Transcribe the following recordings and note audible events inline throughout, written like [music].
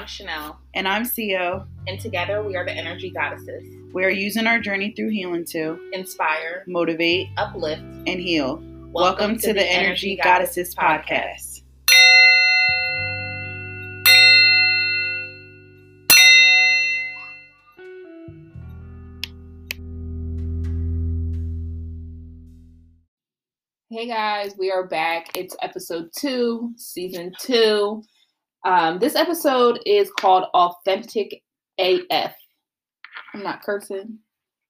I'm Chanele. And I'm Xio. And together we are the Energy Goddesses. We are using our journey through healing to inspire, motivate, uplift, and heal. Welcome, Welcome to, to, the, Energy, Energy Goddesses, Goddesses podcast. podcast. Hey guys, we are back. It's episode two, season two. Um, this episode is called Authentic AF. I'm not cursing,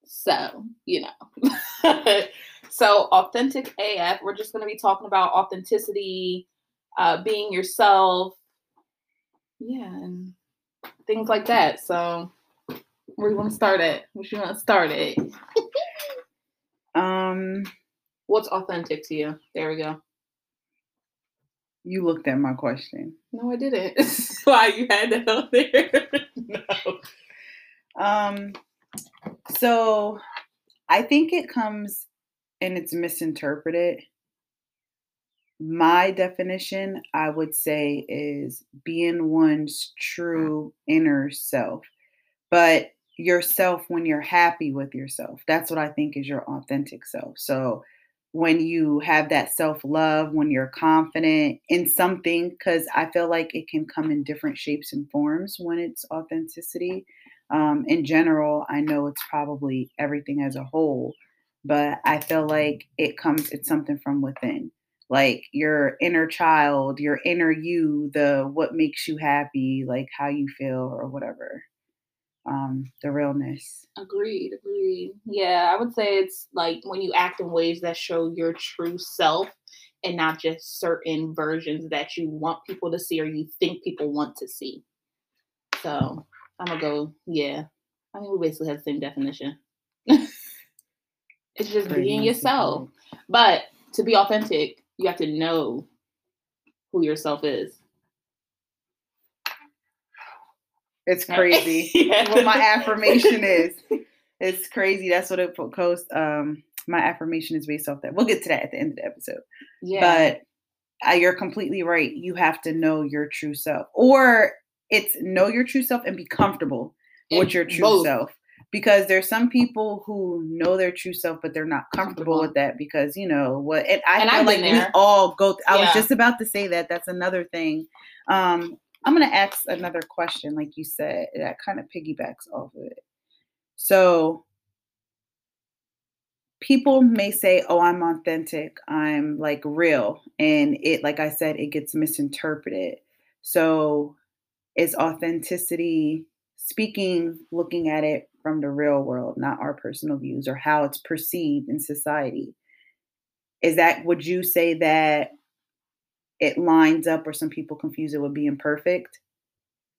so you know. [laughs] so, Authentic AF, we're just going to be talking about authenticity, uh, being yourself, yeah, and things like that. So, where do you want to start it? Where do you want to start it? [laughs] um What's authentic to you? There we go. You looked at my question. No, I didn't. [laughs] [laughs] Why you had that on there? [laughs] no. Um. So, I think it comes and it's misinterpreted. My definition, I would say, is being one's true inner self. But yourself when you're happy with yourself. That's what I think is your authentic self. So when you have that self love, when you're confident in something, because I feel like it can come in different shapes and forms when it's authenticity. Um, in general, I know it's probably everything as a whole, but I feel like it comes, it's something from within. Like your inner child, your inner you, the what makes you happy, like how you feel or whatever um, the realness. Agreed, agreed. Yeah, I would say it's like when you act in ways that show your true self and not just certain versions that you want people to see or you think people want to see. So I'm gonna go, yeah. I mean, we basically have the same definition. [laughs] it's just being yourself. But to be authentic, you have to know who yourself is. It's [laughs] crazy yeah. what my affirmation is. [laughs] It's crazy. That's what it posts. Um, my affirmation is based off that. We'll get to that at the end of the episode. Yeah. But uh, you're completely right. You have to know your true self, or it's know your true self and be comfortable with your true both. self. Because there's some people who know their true self, but they're not comfortable, comfortable. with that because you know what. And I and feel I've like we all go. Th- I yeah. was just about to say that. That's another thing. Um, I'm going to ask another question, like you said, that kind of piggybacks off of it. So, people may say, Oh, I'm authentic, I'm like real. And it, like I said, it gets misinterpreted. So, is authenticity speaking, looking at it from the real world, not our personal views or how it's perceived in society? Is that, would you say that it lines up or some people confuse it with being perfect.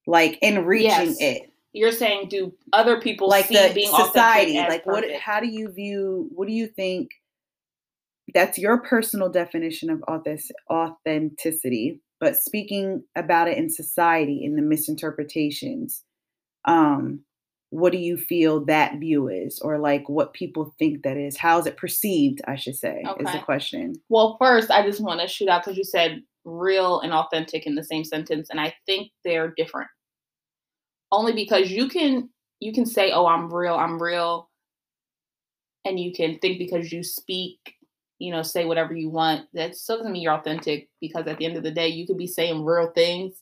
Like in reaching yes. it. You're saying do other people like see the being society like what how do you view what do you think that's your personal definition of authenticity but speaking about it in society in the misinterpretations um what do you feel that view is? Or like what people think that is? How is it perceived i should say okay. is the question. Well first i just want to shoot out because you said real and authentic in the same sentence and i think they're different. Only because you can you can say oh i'm real i'm real and you can think because you speak you know say whatever you want that still doesn't mean you're authentic because at the end of the day you could be saying real things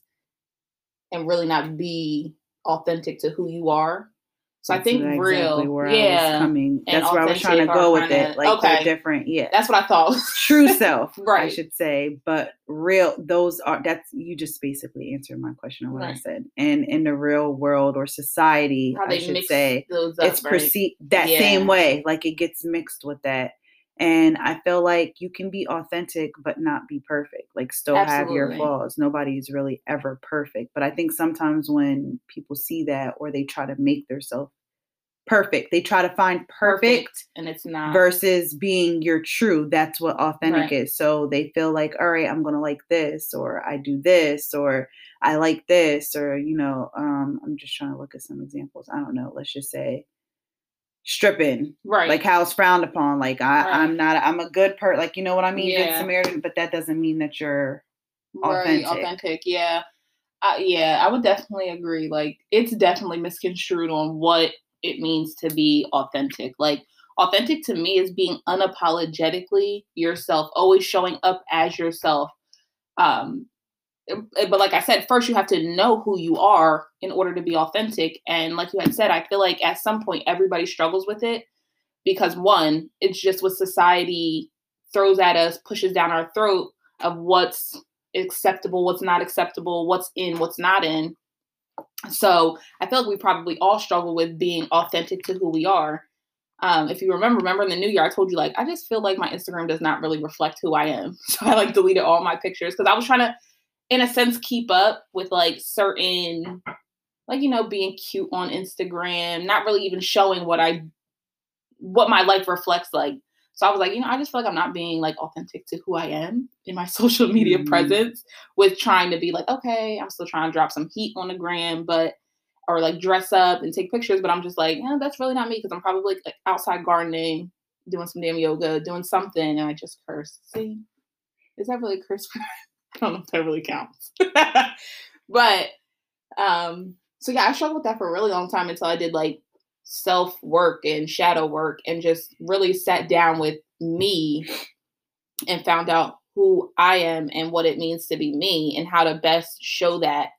and really not be authentic to who you are so that's I think exactly real, where yeah, I was coming. That's where I was trying to go with it. Like okay. they're different, yeah. That's what I thought. True [laughs] self, right? I should say, but real. Those are that's you just basically answered my question on what right. I said. And in the real world or society, I should say, up, it's right? perceived that yeah. same way. Like it gets mixed with that. And I feel like you can be authentic but not be perfect. Like still Absolutely. have your flaws. Nobody is really ever perfect. But I think sometimes when people see that or they try to make themselves perfect, they try to find perfect, perfect, and it's not versus being your true. That's what authentic right. is. So they feel like, all right, I'm gonna like this, or I do this, or I like this, or you know, um, I'm just trying to look at some examples. I don't know. Let's just say stripping, right? Like how it's frowned upon. Like I, right. I'm not. I'm a good part. Like you know what I mean? Yeah. Good Samaritan. But that doesn't mean that you're authentic. Right, authentic. Yeah. Uh, yeah, I would definitely agree. Like, it's definitely misconstrued on what it means to be authentic. Like, authentic to me is being unapologetically yourself, always showing up as yourself. Um, but like I said, first you have to know who you are in order to be authentic. And like you had said, I feel like at some point everybody struggles with it because one, it's just what society throws at us, pushes down our throat of what's acceptable, what's not acceptable, what's in, what's not in. So I feel like we probably all struggle with being authentic to who we are. Um, if you remember, remember in the new year, I told you like I just feel like my Instagram does not really reflect who I am. [laughs] So I like deleted all my pictures because I was trying to, in a sense, keep up with like certain, like you know, being cute on Instagram, not really even showing what I, what my life reflects like. So I was like, you know, I just feel like I'm not being like authentic to who I am in my [laughs] social media mm-hmm. presence with trying to be like, okay, I'm still trying to drop some heat on the gram, but or like dress up and take pictures, but I'm just like, yeah, that's really not me because I'm probably like outside gardening, doing some damn yoga, doing something, and I just curse. See, is that really a curse? [laughs] [laughs] I don't know if that really counts. [laughs] but um, so yeah, I struggled with that for a really long time until I did like self work and shadow work and just really sat down with me and found out who I am and what it means to be me and how to best show that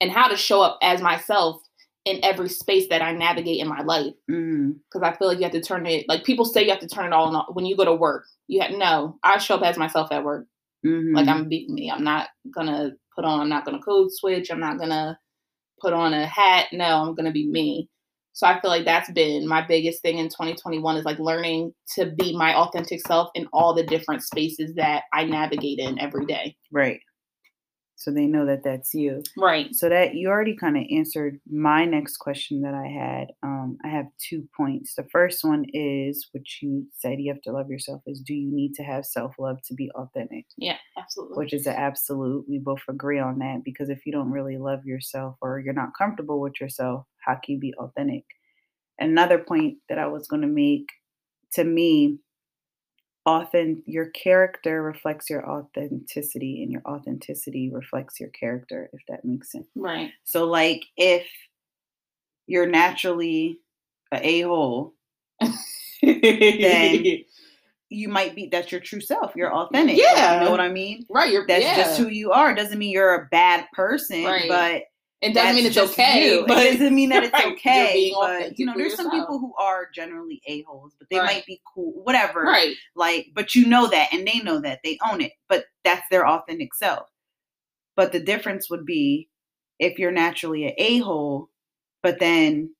and how to show up as myself in every space that I navigate in my life. Because mm. I feel like you have to turn it, like people say you have to turn it all on when you go to work. You have, no, I show up as myself at work. Mm-hmm. Like I'm beating me. I'm not gonna put on, I'm not gonna code switch. I'm not gonna put on a hat. No, I'm gonna be me. So I feel like that's been my biggest thing in 2021 is like learning to be my authentic self in all the different spaces that I navigate in every day. Right so they know that that's you. Right. So that you already kind of answered my next question that I had. Um, I have two points. The first one is what you said you have to love yourself is do you need to have self love to be authentic? Yeah, absolutely. Which is an absolute. We both agree on that because if you don't really love yourself or you're not comfortable with yourself, how can you be authentic? Another point that I was going to make to me often your character reflects your authenticity and your authenticity reflects your character if that makes sense right so like if you're naturally a a-hole then [laughs] you might be that's your true self you're authentic yeah you know what i mean right you're that's yeah. just who you are doesn't mean you're a bad person right. but it doesn't mean it's okay, you. [laughs] but it doesn't mean that [laughs] it's right. okay. But you know, there's some people who are generally a holes, but they right. might be cool, whatever. Right. Like, but you know that, and they know that they own it. But that's their authentic self. But the difference would be if you're naturally an a hole, but then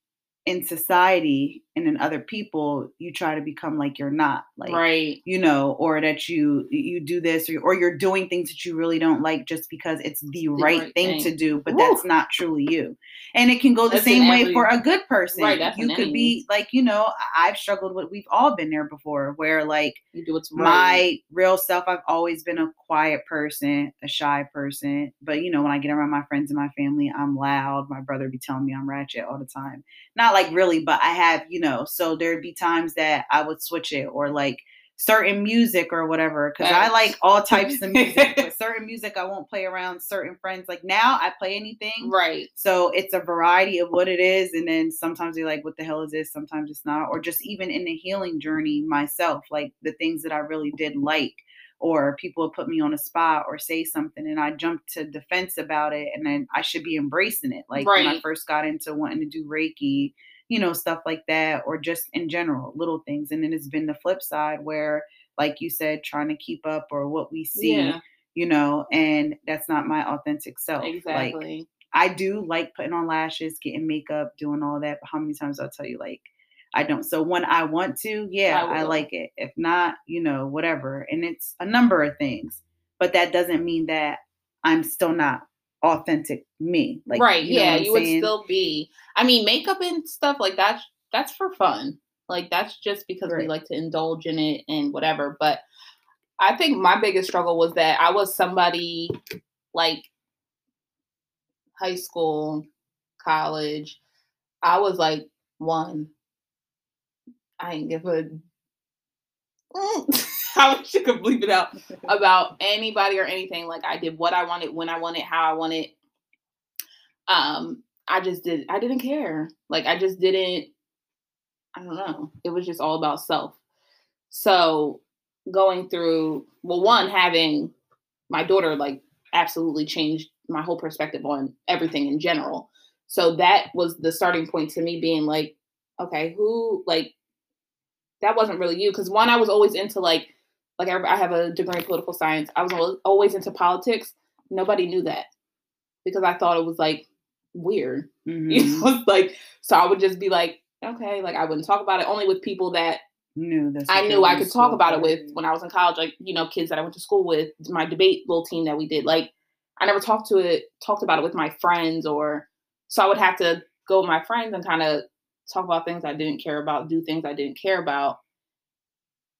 in society and in other people you try to become like you're not like right you know or that you you do this or, or you're doing things that you really don't like just because it's the, the right, right, thing, thing. to do but Ooh. that's not truly you and it can go the that's same way every, for a good person right you could be like you know i've struggled with we've all been there before where like you do what's right. my real self i've always been a quiet person a shy person but you know when i get around my friends and my family i'm loud my brother be telling me i'm ratchet all the time not like really, but I have, you know, so there'd be times that I would switch it or like certain music or whatever because I like all types of music. but [laughs] certain music I won't play around certain friends. Like now I play anything. Right. So it's a variety of what it is. And then sometimes you're like, what the hell is this? Sometimes it's not. Or just even in the healing journey myself, like the things that I really did like or people would put me on a spot or say something and I jump to defense about it and then I should be embracing it. Like right. when I first got into wanting to do Reiki, you know, stuff like that, or just in general, little things. And then it's been the flip side where, like you said, trying to keep up or what we see, yeah. you know, and that's not my authentic self. Exactly. Like, I do like putting on lashes, getting makeup, doing all that. But how many times I'll tell you, like, I don't. So when I want to, yeah, I, I, like it. If not, you know, whatever. And it's a number of things. But that doesn't mean that I'm still not authentic me. Like Right, you know yeah, you saying? would still be. I mean, makeup and stuff like that that's for fun. Like that's just because right. we like to indulge in it and whatever. But I think my biggest struggle was that I was somebody like high school, college. I was like one I ain't give a. [laughs] I wish I could bleep it out [laughs] about anybody or anything. Like I did what I wanted, when I wanted, how I wanted. Um, I just did I didn't care. Like I just didn't I don't know. It was just all about self. So going through well one having my daughter like absolutely changed my whole perspective on everything in general. So that was the starting point to me being like, okay, who like that wasn't really you because one I was always into like like I, I have a degree in political science. I was always into politics. Nobody knew that because I thought it was like weird. [laughs] Mm-hmm. You know, like so I would just be like, okay, like I wouldn't talk about it only with people that knew I knew I could talk about it with when I was in college, like you know, kids that I went to school with, my debate little team that we did. Like I never talked to it, talked about it with my friends, or so I would have to go with my friends and kind of talk about things I didn't care about, do things I didn't care about,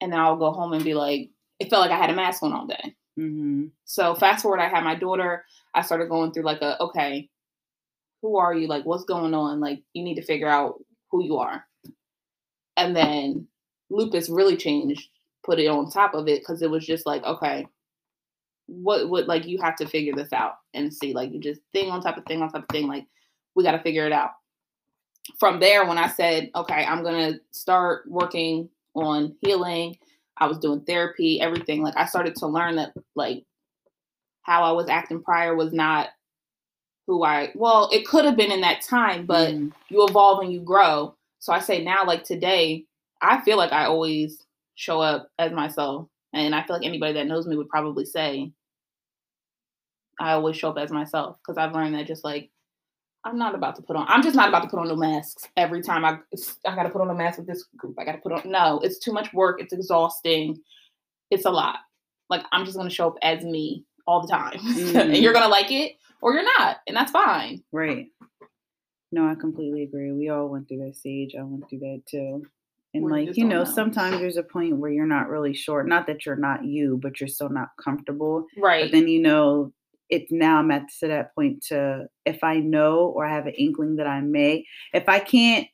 and then I'll go home and be like, it felt like I had a mask on all day. Mm-hmm. So fast forward, I had my daughter. I started going through like a okay, who are you? Like, what's going on? Like, you need to figure out who you are. And then lupus really changed, put it on top of it because it was just like, okay, what would like you have to figure this out and see like you just thing on top of thing on top of thing like we got to figure it out from there when i said okay i'm gonna start working on healing. I was doing therapy everything. Like i started to learn that like how i was acting prior was not who i well it could have been in that time but mm. you evolve and you grow. So i say now like today i feel like i always show up as myself. And i feel like anybody that knows me would probably say I always show up as myself because I've learned that just like I'm not about to put on. I'm just not about to put on no masks every time I I got to put on a mask with this group. I got to put on. No, it's too much work. It's exhausting. It's a lot. Like I'm just gonna show up as me all the time, mm-hmm. [laughs] and you're gonna like it or you're not, and that's fine. Right. No, I completely agree. We all went through that stage. I went through that too. And We're like, you know, know, sometimes there's a point where you're not really sure. Not that you're not you, but you're still not comfortable. Right. But then you know it's now I'm at to that point to if I know or I have an inkling that I may, if I can't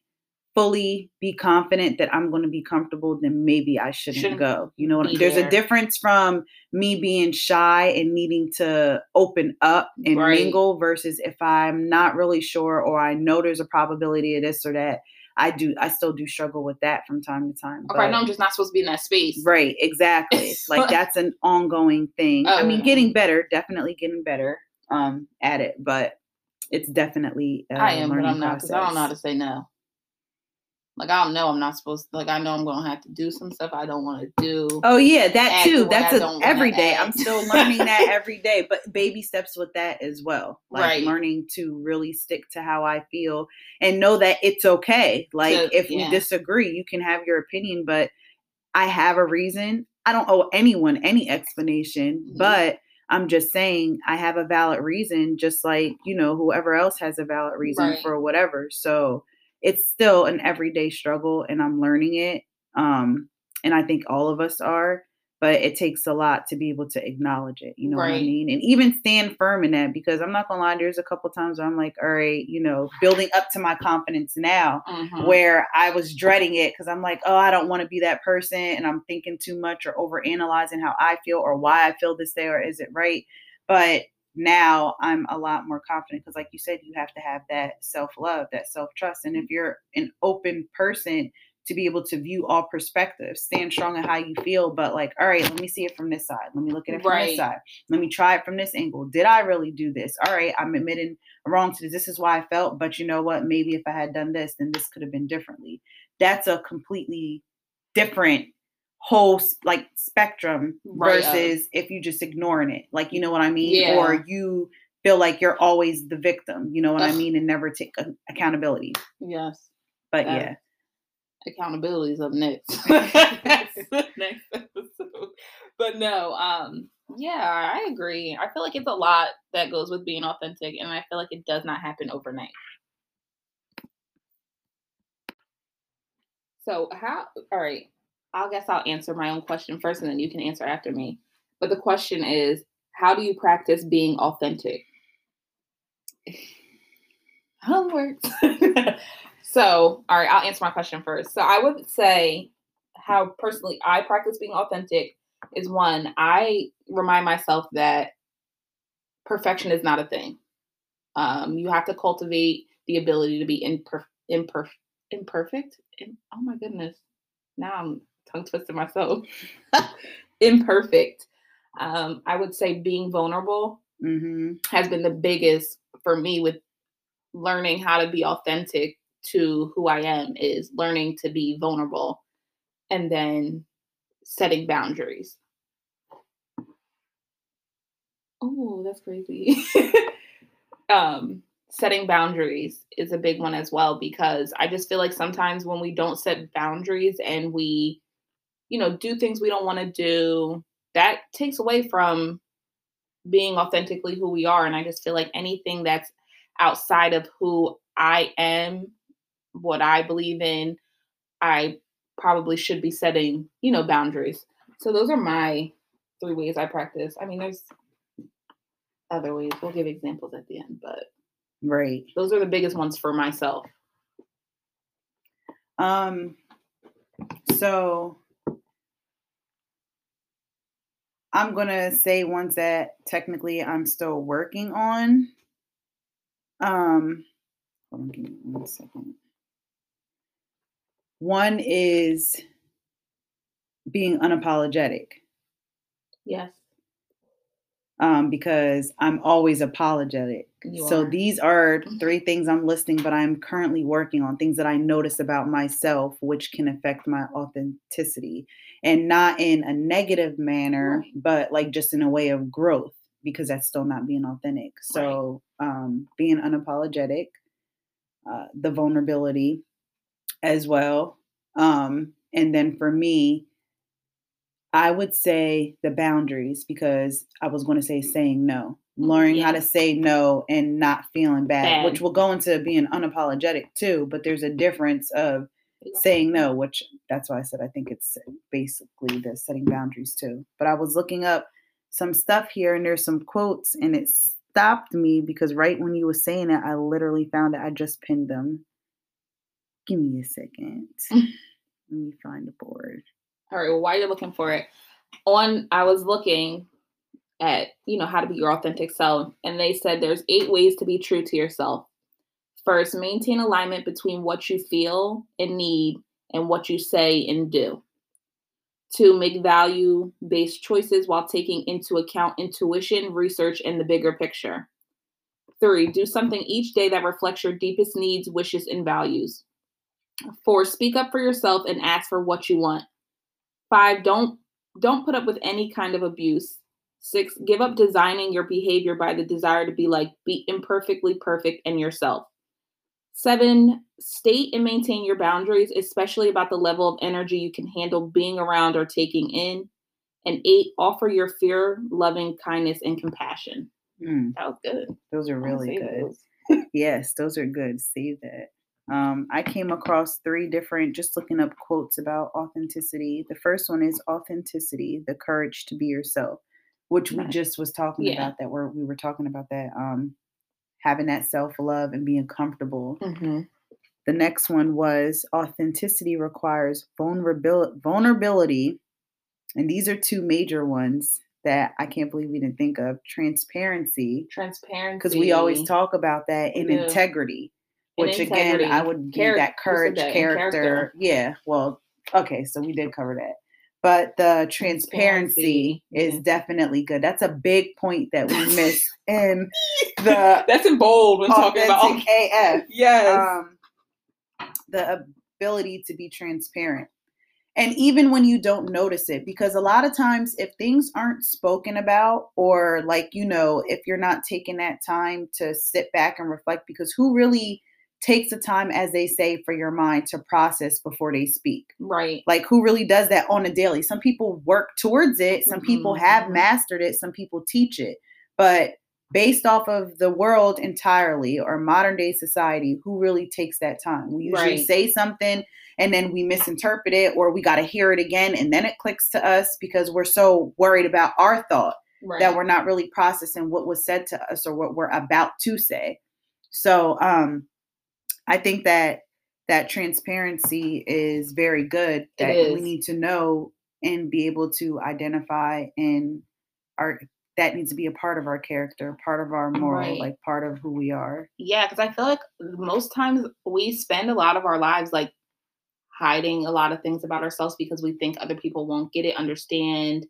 fully be confident that I'm going to be comfortable, then maybe I shouldn't, shouldn't go. You know, there's there. a difference from me being shy and needing to open up and right. mingle versus if I'm not really sure or I know there's a probability of this or that. I do I still do struggle with that from time to time. Okay, no, I'm just not supposed to be in that space. Right, exactly. [laughs] like that's an ongoing thing. Oh. I mean, getting better, definitely getting better um at it, but it's definitely I am, but I'm not because I don't know how to say no. Like I don't know, I'm not supposed to. Like I know I'm gonna have to do some stuff I don't want to do. Oh yeah, that too. That's a, every day. I'm still learning that [laughs] every day, but baby steps with that as well. Like right. learning to really stick to how I feel and know that it's okay. Like so, if yeah. we disagree, you can have your opinion, but I have a reason. I don't owe anyone any explanation, mm-hmm. but I'm just saying I have a valid reason, just like you know whoever else has a valid reason right. for whatever. So it's still an everyday struggle and I'm learning it. Um, and I think all of us are, but it takes a lot to be able to acknowledge it. You know right. what I mean? And even stand firm in that because I'm not gonna lie, there's a couple times where I'm like, all right, you know, building up to my confidence now mm-hmm. where I was dreading it because I'm like, oh, I don't want to be that person and I'm thinking too much or over analyzing how I feel or why I feel this way or is it right? But now I'm a lot more confident because, like you said, you have to have that self love, that self trust. And if you're an open person, to be able to view all perspectives, stand strong in how you feel, but like, all right, let me see it from this side. Let me look at it from right. this side. Let me try it from this angle. Did I really do this? All right, I'm admitting wrong to this. This is why I felt, but you know what? Maybe if I had done this, then this could have been differently. That's a completely different whole like spectrum right, versus if you just ignoring it like you know what i mean? Yeah. or you feel like you're always the victim you know what Ugh. i mean? And never take accountability. Yes. But yeah. accountability is up next. [laughs] [laughs] Next episode. But no um yeah i agree. I feel like it's a lot that goes with being authentic and i feel like it does not happen overnight. So how all right I guess I'll answer my own question first and then you can answer after me. But the question is how do you practice being authentic? [sighs] Homework. [laughs] so, all right, I'll answer my question first. So, I would say how personally I practice being authentic is one, I remind myself that perfection is not a thing. Um, you have to cultivate the ability to be imper- imper- imperfect. In- oh my goodness. Now I'm tongue twisting myself. [laughs] imperfect. Um, I would say being vulnerable hmm has been the biggest for me with learning how to be authentic to who I am is learning to be vulnerable and then setting boundaries. Oh, that's crazy. [laughs] um, setting boundaries is a big one as well because I just feel like sometimes when we don't set boundaries and we, you know, do things we don't want to do, that takes away from being authentically who we are. And I just feel like anything that's outside of who I am, what I believe in, I probably should be setting, you know, boundaries. So those are my three ways I practice. I mean, there's other ways. We'll give examples at the end, but Right. those are the biggest ones for myself. Um. So I'm gonna say ones that technically I'm still working on. Um. Hold on, give me one second. One is being unapologetic. Yes. um, because I'm always apologetic. You so are. these are three things I'm listing, but I'm currently working on things that I notice about myself, which can affect my authenticity, and not in a negative manner, Right. but like just in a way of growth, because that's still not being authentic. So um, being unapologetic, uh, the vulnerability as well, um, and then for me, I would say the boundaries because I was going to say saying no, Mhm, learning how to say no and not feeling bad, which will go into being unapologetic too. But there's a difference of There you go. Saying no, which that's why I said I think it's basically the setting boundaries too. But I was looking up some stuff here and there's some quotes and it stopped me because right when you were saying it, I literally found it. I just pinned them. Give me a second. [laughs] Let me find the board. All right. Well, while you're looking for it, on I was looking at you know how to be your authentic self, and they said there's eight ways to be true to yourself. First, maintain alignment between what you feel and need and what you say and do. Two, make value based choices while taking into account intuition, research, and the bigger picture. Three, do something each day that reflects your deepest needs, wishes, and values. Four, speak up for yourself and ask for what you want. Five, don't don't put up with any kind of abuse. Six, give up designing your behavior by the desire to be like be imperfectly perfect and yourself. Seven, state and maintain your boundaries, especially about the level of energy you can handle being around or taking in. And eight, offer your fear, loving kindness, and compassion. Mm, That was good. those are really good. those. [laughs] Yes, those are good. Save that. Um, I came across three different, just looking up quotes about authenticity. The first one is authenticity, the courage to be yourself, which we just was talking Yeah. about that. Where we were talking about that, um, having that self love and being comfortable. Mhm. The next one was authenticity requires vulnerability, vulnerability, and these are two major ones that I can't believe we didn't think of. Transparency, Transparency. because we always talk about that and do. integrity And which again i would give Charac- that courage that? Character. yeah well okay so we did cover that but the transparency, Transparency, is definitely good. That's a big point that we [laughs] miss in [laughs] the That's in bold when talking about af [laughs] Yes. um, the ability to be transparent. And even when you don't notice it because a lot of times if things aren't spoken about or like you know if you're not taking that time to sit back and reflect because who really takes the time as they say for your mind to process before they speak right. like who really does that on a daily some people work towards it some people have Mhm. mastered it some people teach it but based off of the world entirely or modern day society who really takes that time we usually Right. say something and then we misinterpret it or we got to hear it again and then it clicks to us because we're so worried about our thought Right. that we're not really processing what was said to us or what we're about to say so um i think that that transparency is very good that we need to know and be able to identify and our that needs to be a part of our character, part of our moral, Right. like part of who we are. Yeah, because I feel like most times we spend a lot of our lives like hiding a lot of things about ourselves because we think other people won't get it, understand.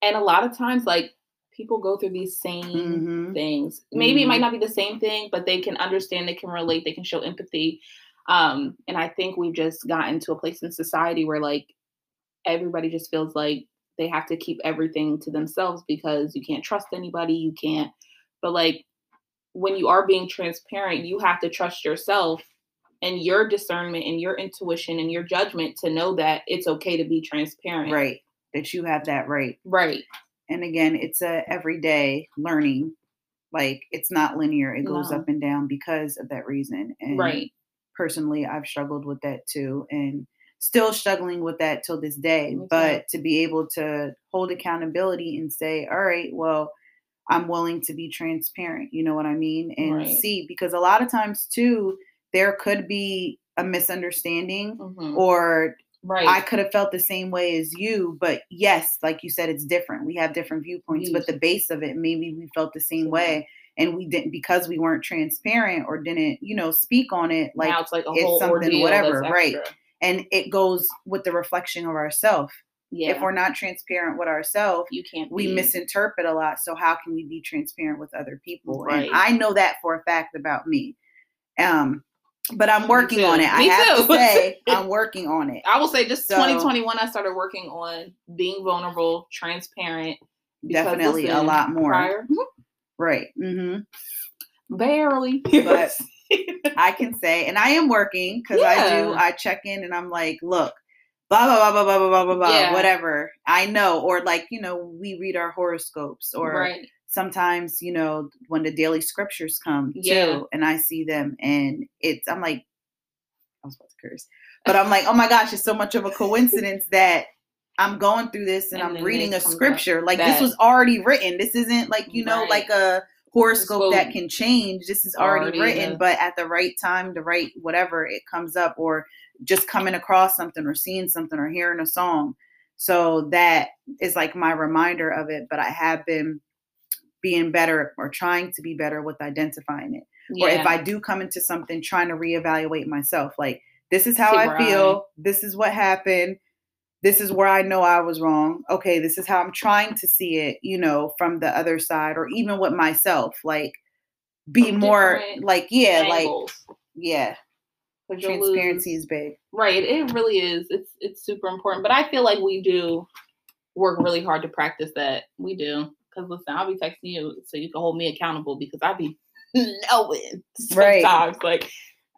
And a lot of times, like people go through these same Mhm. things. Maybe it might Mhm. not be the same thing, but they can understand, they can relate, they can show empathy. Um, and I think we've just gotten to a place in society where like everybody just feels like they have to keep everything to themselves because you can't trust anybody, you can't. But like when you are being transparent, you have to trust yourself and your discernment and your intuition and your judgment to know that it's okay to be transparent. Right. That you have that right. Right. And again, it's a everyday learning. Like it's not linear. It goes No. up and down because of that reason. And Right. personally, I've struggled with that too. And still struggling with that till this day. But to be able to hold accountability and say, all right, well, I'm willing to be transparent. You know what I mean? And Right. see, because a lot of times too, there could be a misunderstanding Mhm. or Right. I could have felt the same way as you, but yes, like you said, it's different. We have different viewpoints, but the base of it, maybe we felt the same way. And we didn't because we weren't transparent or didn't, you know, speak on it. Like now it's like it's something, whatever, right. and it goes with the reflection of ourself. Yeah. If we're not transparent with ourselves, you can't we be. misinterpret a lot. So how can we be transparent with other people? Right. And I know that for a fact about me. Um, but I'm working on it. I Me have too. to say, [laughs] I'm working on it. I will say just So- 2021 I started working on being vulnerable, transparent. Definitely a lot more. Prior, Right. hmm barely. But [laughs] I can say, and I am working because I do. I check in and I'm like, look, blah blah blah blah blah blah blah blah, Yeah. whatever. I know, or like you know, we read our horoscopes, or right. Sometimes you know when the daily scriptures come Yeah. too, and I see them, and it's I'm like, I was about to curse, but I'm like, [laughs] oh my gosh, it's so much of a coincidence that. I'm going through this and, And I'm reading a this comes up scripture. Like this was already written. This isn't like, you know, Right. like a horoscope that can change. This is already, Already written, the- but at the right time, the right whatever it comes up, or just coming across something or seeing something or hearing a song. So that is like my reminder of it. But I have been being better or trying to be better with identifying it. Or if I do come into something, trying to reevaluate myself. Like, this is how See I feel. This is what happened. This is where I know I was wrong. Okay, this is how I'm trying to see it, you know, from the other side, or even with myself. Like, be more like, yeah, like, angles. yeah. 'Cause you'll Transparency lose- is big. Right. It really is. It's it's super important. But I feel like we do work really hard to practice that. We do. Because listen, I'll be texting you so you can hold me accountable because I be knowing Right. sometimes. Like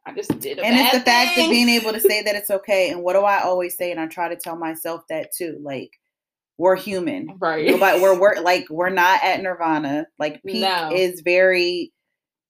I just did a and it's the fact of being able to [laughs] say that it's okay. And what do I always say? And I try to tell myself that too. Like, we're human. right. Nobody, we're, we're like we're [laughs] not at nirvana. Like peak No. is very.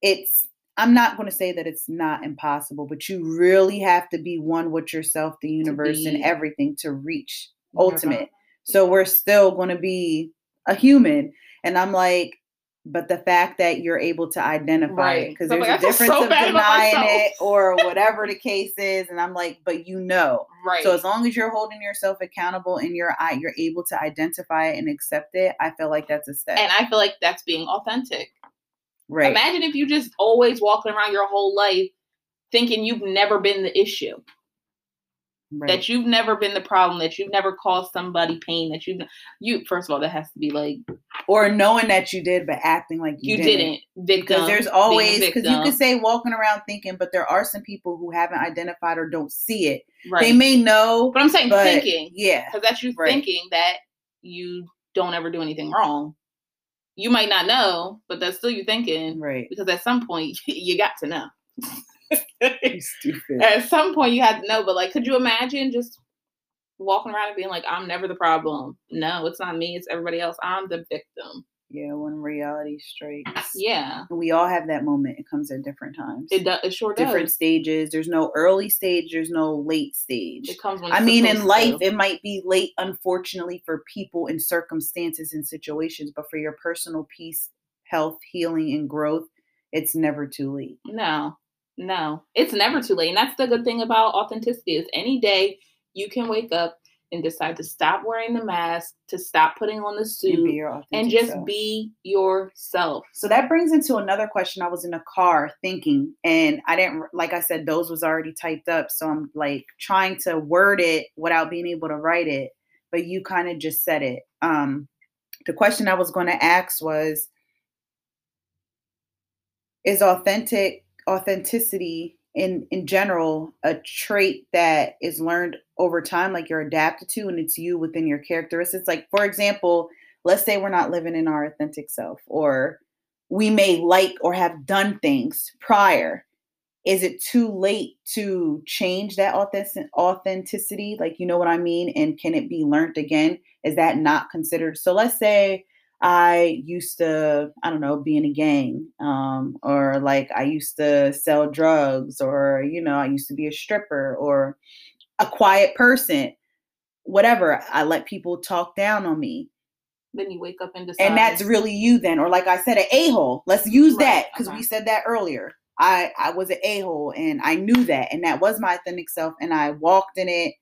It's. I'm not going to say that it's not impossible, but you really have to be one with yourself, the universe, and everything to reach ultimate. So we're still going to be a human, and I'm like, but the fact that you're able to identify Right. it because there's like, a difference so of denying it or [laughs] whatever the case is, and I'm like, but you know. Right. So as long as you're holding yourself accountable and you're you're able to identify it and accept it, I feel like that's a step. and I feel like that's being authentic. right. Imagine if you just always walking around your whole life thinking you've never been the issue. Right. that you've never been the problem, that you've never caused somebody pain, that you've you first of all that has to be like or knowing that you did but acting like you, you, didn't. Victim. Because there's always because you could say walking around thinking, but there are some people who haven't identified or don't see it. right. They may know, but I'm saying but thinking yeah, because that's you right. thinking that you don't ever do anything wrong. You might not know, but that's still you thinking right. because at some point [laughs] you got to know. [laughs] Stupid. at some point you had to know, but like, could you imagine just walking around and being like, "I'm never the problem"? No, it's not me. It's everybody else. I'm the victim. Yeah, when reality strikes. Yeah, We all have that moment. It comes at different times. it does. It sure different does. stages. There's no early stage. There's no late stage. It comes when I mean, in life, to. it might be late, unfortunately, for people and circumstances and situations, but for your personal peace, health, healing, and growth, it's never too late. No, no, it's never too late. And that's the good thing about authenticity is any day you can wake up and decide to stop wearing the mask, to stop putting on the And, suit, your and just self. be yourself. So that brings into another question. I was in a car thinking, and I didn't, like I said, those was already typed up. So I'm like trying to word it without being able to write it. But you kind of just said it. Um, the question I was going to ask was Is authentic authenticity in in general a trait that is learned over time like you're adapted to and it's you within your characteristics. Like for example let's say we're not living in our authentic self or we may like or have done things prior. Is it too late to change that authentic- authenticity? Like you know what i mean? And can it be learned again? Is that not considered? So let's say i used to i don't know be in a gang um, or like i used to sell drugs or you know i used to be a stripper or a quiet person whatever i let people talk down on me Then you wake up and decide. and that's really you then or like i said an a-hole let's use that because okay. we said that earlier i i was an a-hole and i knew that and that was my authentic self and i walked in it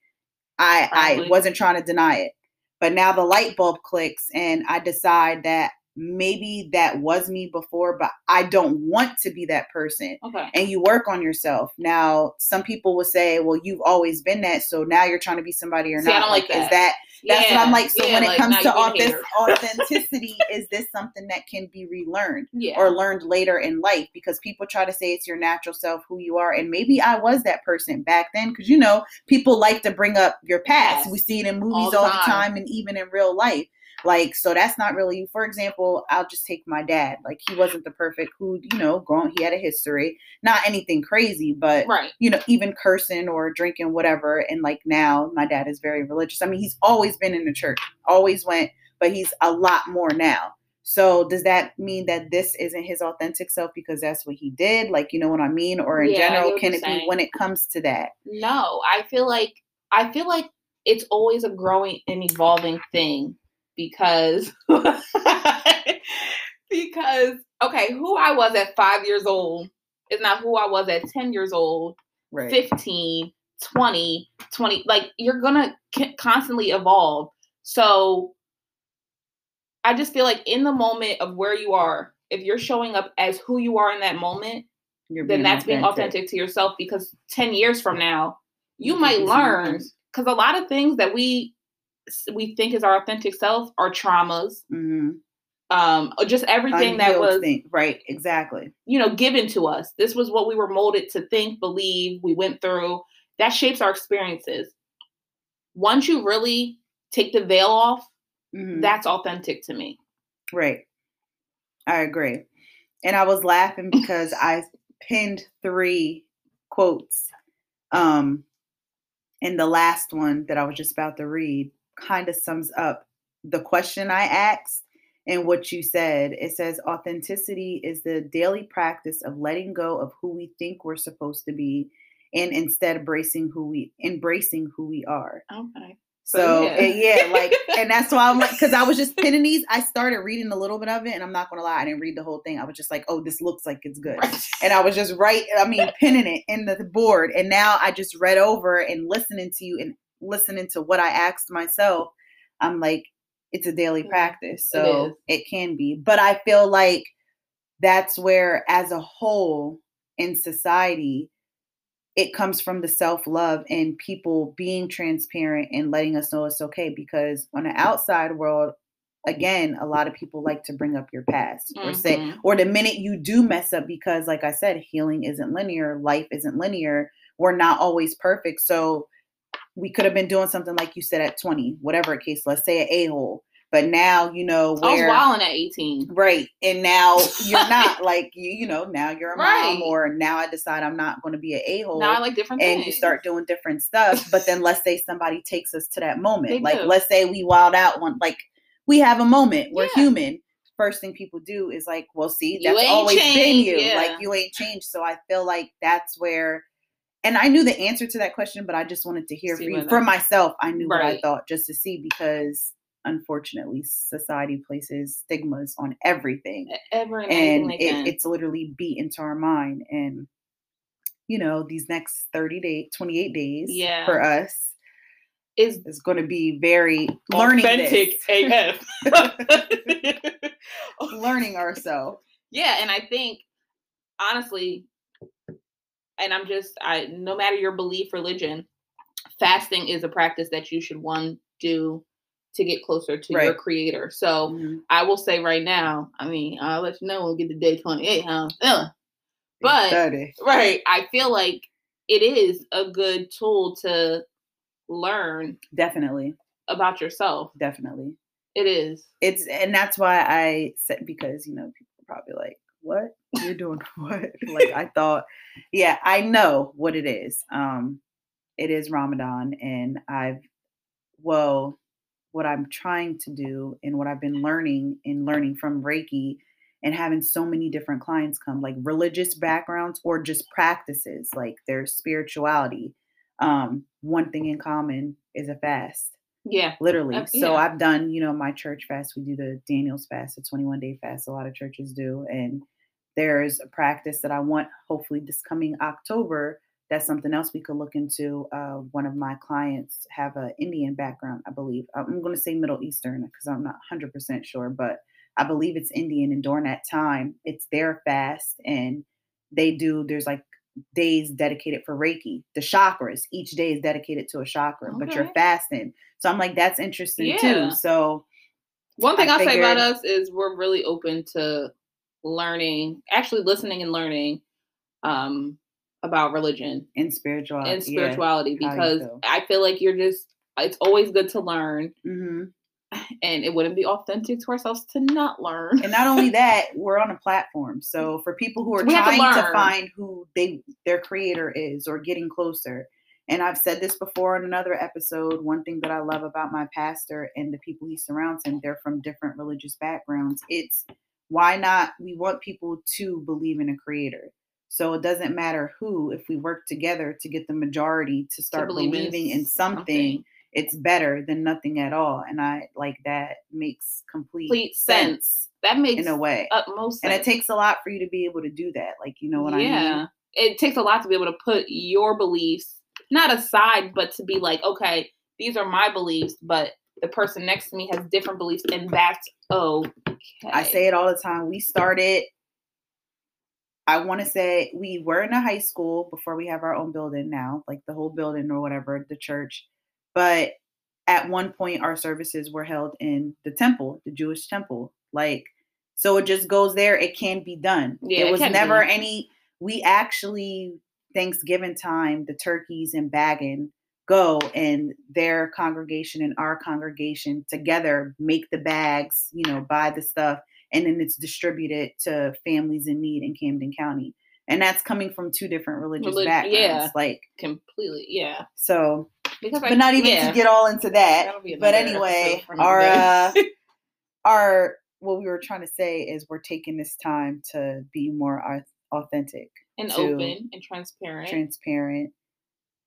i i wasn't trying to deny it but now the light bulb clicks and i decide that maybe that was me before but i don't want to be that person okay. and you work on yourself now some people will say well you've always been that so now you're trying to be somebody or See, not don't like is that. that that's what I'm like. So yeah, when it like, comes to you being a authentic, [laughs] authenticity, is this something that can be relearned Yeah. or learned later in life? Because people try to say it's your natural self, who you are, and maybe I was that person back then. Because you know, people like to bring up your past. Yes. We see it in movies All the all the time, and even in real life. Like, so that's not really you. For example, I'll just take my dad. Like, he wasn't the perfect who, you know, grown. He had a history, not anything crazy, but right. you know, even cursing or drinking, whatever. And like now, my dad is very religious. I mean, he's always been in the church, always went, but he's a lot more now. So does that mean that this isn't his authentic self because that's what he did? Like, you know what I mean? Or in Yeah, general, can it be when it comes to that? No, I feel like I feel like it's always a growing and evolving thing because [laughs] because okay, who I was at 5 years old is not who I was at 10 years old, Right. 15, 20, 20 like you're going to constantly evolve. So I just feel like in the moment of where you are, if you're showing up as who you are in that moment, then that's being authentic to yourself because 10 years from now you might could be something learn because a lot of things that we we think is our authentic self our traumas Mm-hmm. um just everything that Unhealed was thing. Right. Exactly. you know given to us this was what we were molded to think believe we went through that shapes our experiences once you really take the veil off Mhm. that's authentic to me Right. I agree. And I was laughing [laughs] because I pinned three quotes. Um and the last one that I was just about to read kind of sums up the question I asked and what you said. It says authenticity is the daily practice of letting go of who we think we're supposed to be and instead embracing who we embracing who we are. okay So yeah. yeah. yeah, like, [laughs] and that's why I'm like, because I was just pinning these. I started reading a little bit of it, and I'm not gonna lie, I didn't read the whole thing. I was just like, oh, this looks like it's good, and I was just right. I mean, pinning it in the board, and now I just read over and listening to you and listening to what I asked myself. I'm like, it's a daily Mhm. practice, so is. it can be. But I feel like that's where, as a whole in society, it comes from the self love and people being transparent and letting us know it's okay. Because on the outside world, again, a lot of people like to bring up your past or say, Mhm. or the minute you do mess up, because like I said, healing isn't linear, life isn't linear, we're not always perfect. So we could have been doing something like you said at 20, whatever case, let's say an a hole. But now you know where, i was wilding at 18 Right. And now you're [laughs] not like you, you know, now you're a Right. mom or now I decide I'm not going to be an a-hole now i like different and things you start doing different stuff. But then let's say somebody takes us to that moment. They like do. let's say we wild out one like we have a moment. We're Yeah. human. First thing people do is like, well, see, that's always been you. yeah. Like you ain't changed. So I feel like that's where and I knew the answer to that question, but I just wanted to hear from For myself, I knew what I thought just to see because unfortunately society places stigmas on everything ever and it, it's literally beat into our mind and you know these next 30 days 28 days Yeah. for us is is going to be very learning authentic AF. [laughs] [laughs] learning ourselves. yeah, and I think honestly, and I'm just I no matter your belief, religion, fasting is a practice that you should one do to get closer to your creator. So Mhm. I will say right now, I mean, I'll let you know when we get to day 28, huh? Uh, But- right. I feel like it is a good tool to learn definitely, about yourself. definitely. It is. It's and that's why I said because you know people are probably like, "What you're doing? [laughs] What?" like I [laughs] thought, yeah, I know what it is. Um, it is Ramadan, and I've well, what I'm trying to do and what I've been learning and learning from Reiki and having so many different clients come, like religious backgrounds or just practices, like their spirituality. Um, one thing in common is a fast Yeah. literally. Uh, So. I've done, you know, my church fast. We do the Daniel's fast, the 21 day fast. A lot of churches do. And there's a practice that I want, hopefully, this coming October. That's something else we could look into. Uh, one of my clients have an Indian background, I believe. I'm going to say Middle Eastern because I'm not 100% sure, but I believe it's Indian. And during that time, it's their fast, and they do. There's like days dedicated for Reiki, the chakras. Each day is dedicated to a chakra, but you're fasting. So I'm like, that's interesting Yeah. too. So One thing I I'll say about us is we're really open to learning, actually listening and learning um, about religion and spirituality, and spirituality you because. I feel like you're just, it's always good to learn hmm and it wouldn't be authentic to ourselves to not learn. And not only [laughs] that, we're on a platform. So for people who are We have to trying to, find who they their creator is or getting closer. And I've said this before in another episode. One thing that I love about my pastor and the people he surrounds him, they're from different religious backgrounds. It's why not we want people to believe in a creator. So it doesn't matter who, if we work together to get the majority to start believe in believing in something, something. It's better than nothing at all. And I like that makes complete, Complete sense. That makes in a way. utmost And it takes a lot for you to be able to do that. Like, you know what I mean? yeah. mean? It takes a lot to be able to put your beliefs not aside, but to be like, okay, these are my beliefs, but the person next to me has different beliefs, and that's okay. I say it all the time. We started, I want to say we were in a high school before we have our own building now, like the whole building or whatever, the church. But at one point, our services were held in the temple, the Jewish temple. Like, so it just goes there. It can be done. Yeah, it it was can never be. any. We actually Thanksgiving time, the turkeys and bagging go and their congregation and our congregation together make the bags, you know, buy the stuff, and then it's distributed to families in need in Camden County. And that's coming from two different religious Relig- backgrounds. yeah. Like completely, yeah. so Because but not even yeah. to get all into that. But anyway, episode for another our uh, [laughs] our what we were trying to say is we're taking this time to be more authentic, and open and transparent transparent,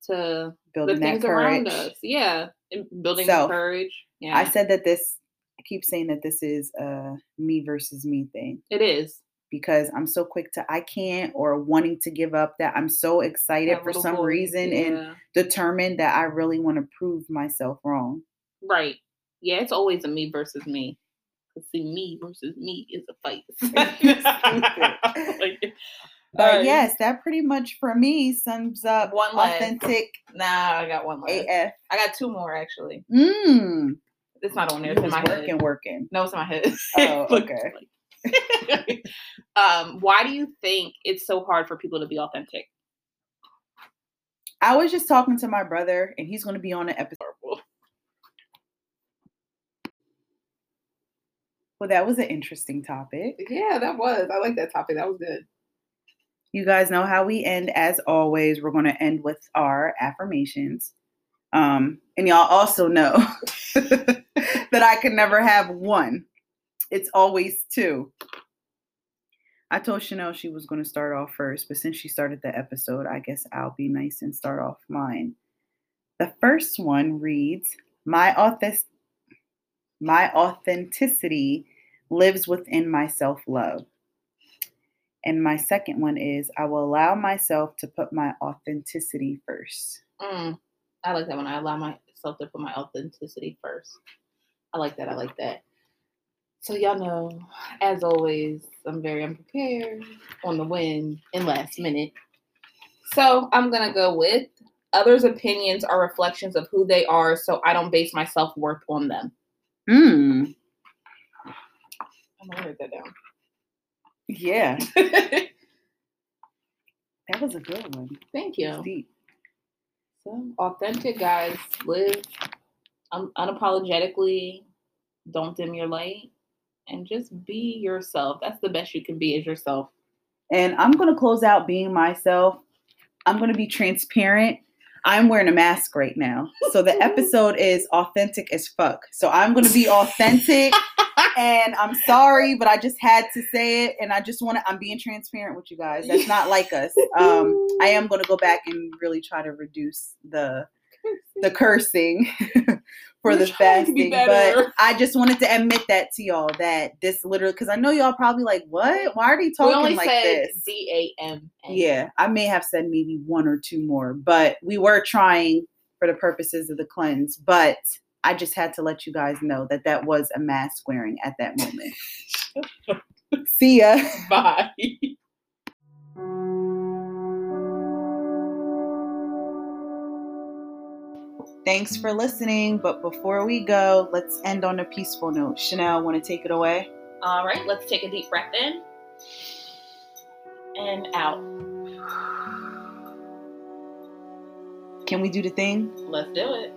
to building the that courage. us. Yeah, and building the courage. Yeah, I said that this. I keep saying that this is a me versus me thing it is. Because I'm so quick to I can't or wanting to give up that I'm so excited That for some voice, reason and determined that I really want to prove myself wrong. right. Yeah, it's always a me versus me. See, me versus me is a fight. Like, [laughs] [laughs] But yes, that pretty much for me sums up One last. authentic Nah, I got one left. AF. I got two more actually. Mmm. It's not on there. It's in my working, head. working. working. No, it's in my head. Oh, [laughs] okay. [laughs] um, why do you think it's so hard for people to be authentic? I was just talking to my brother, and he's going to be on the episode. Well, that was an interesting topic. Yeah, that was. I like that topic. That was good. You guys know how we end. As always, we're going to end with our affirmations. Um, and y'all also know [laughs] that I can never have one. It's always two. I told Chanele she was going to start off first, but since she started the episode, I guess I'll be nice and start off mine. The first one reads, "My authentic my authenticity lives within my self-love." And my second one is, "I will allow myself to put my authenticity first. Mm, I like that one. I allow myself to put my authenticity first. I like that. I like that. So y'all know, as always, I'm very unprepared on the win in last minute. So I'm gonna go with others' opinions are reflections of who they are, so I don't base my self worth on them. Hmm. I'm gonna write that down. Yeah, [laughs] that was a good one. Thank you. Deep. So authentic guys live un- unapologetically. Don't dim your light, and just be yourself. That's the best you can be as yourself. And I'm gonna close out being myself. I'm gonna be transparent. I'm wearing a mask right now. So the [laughs] episode is authentic as fuck. So I'm gonna be authentic. [laughs] and I'm sorry, but I just had to say it. And I just want to, I'm being transparent with you guys. That's not like us. Um, I am going to go back and really try to reduce the the cursing [laughs] for the fasting. But. I just wanted to admit that to y'all that this literally, because I know y'all probably like, what? Why are they we talking only like said this? D A M. Yeah, I may have said maybe one or two more, but we were trying for the purposes of the cleanse. But I just had to let you guys know that that was a mask wearing at that moment. [laughs] See ya. Bye. Thanks for listening. But before we go, let's end on a peaceful note. Chanele, want to take it away? All right, let's take a deep breath in and out. Can we do the thing? Let's do it.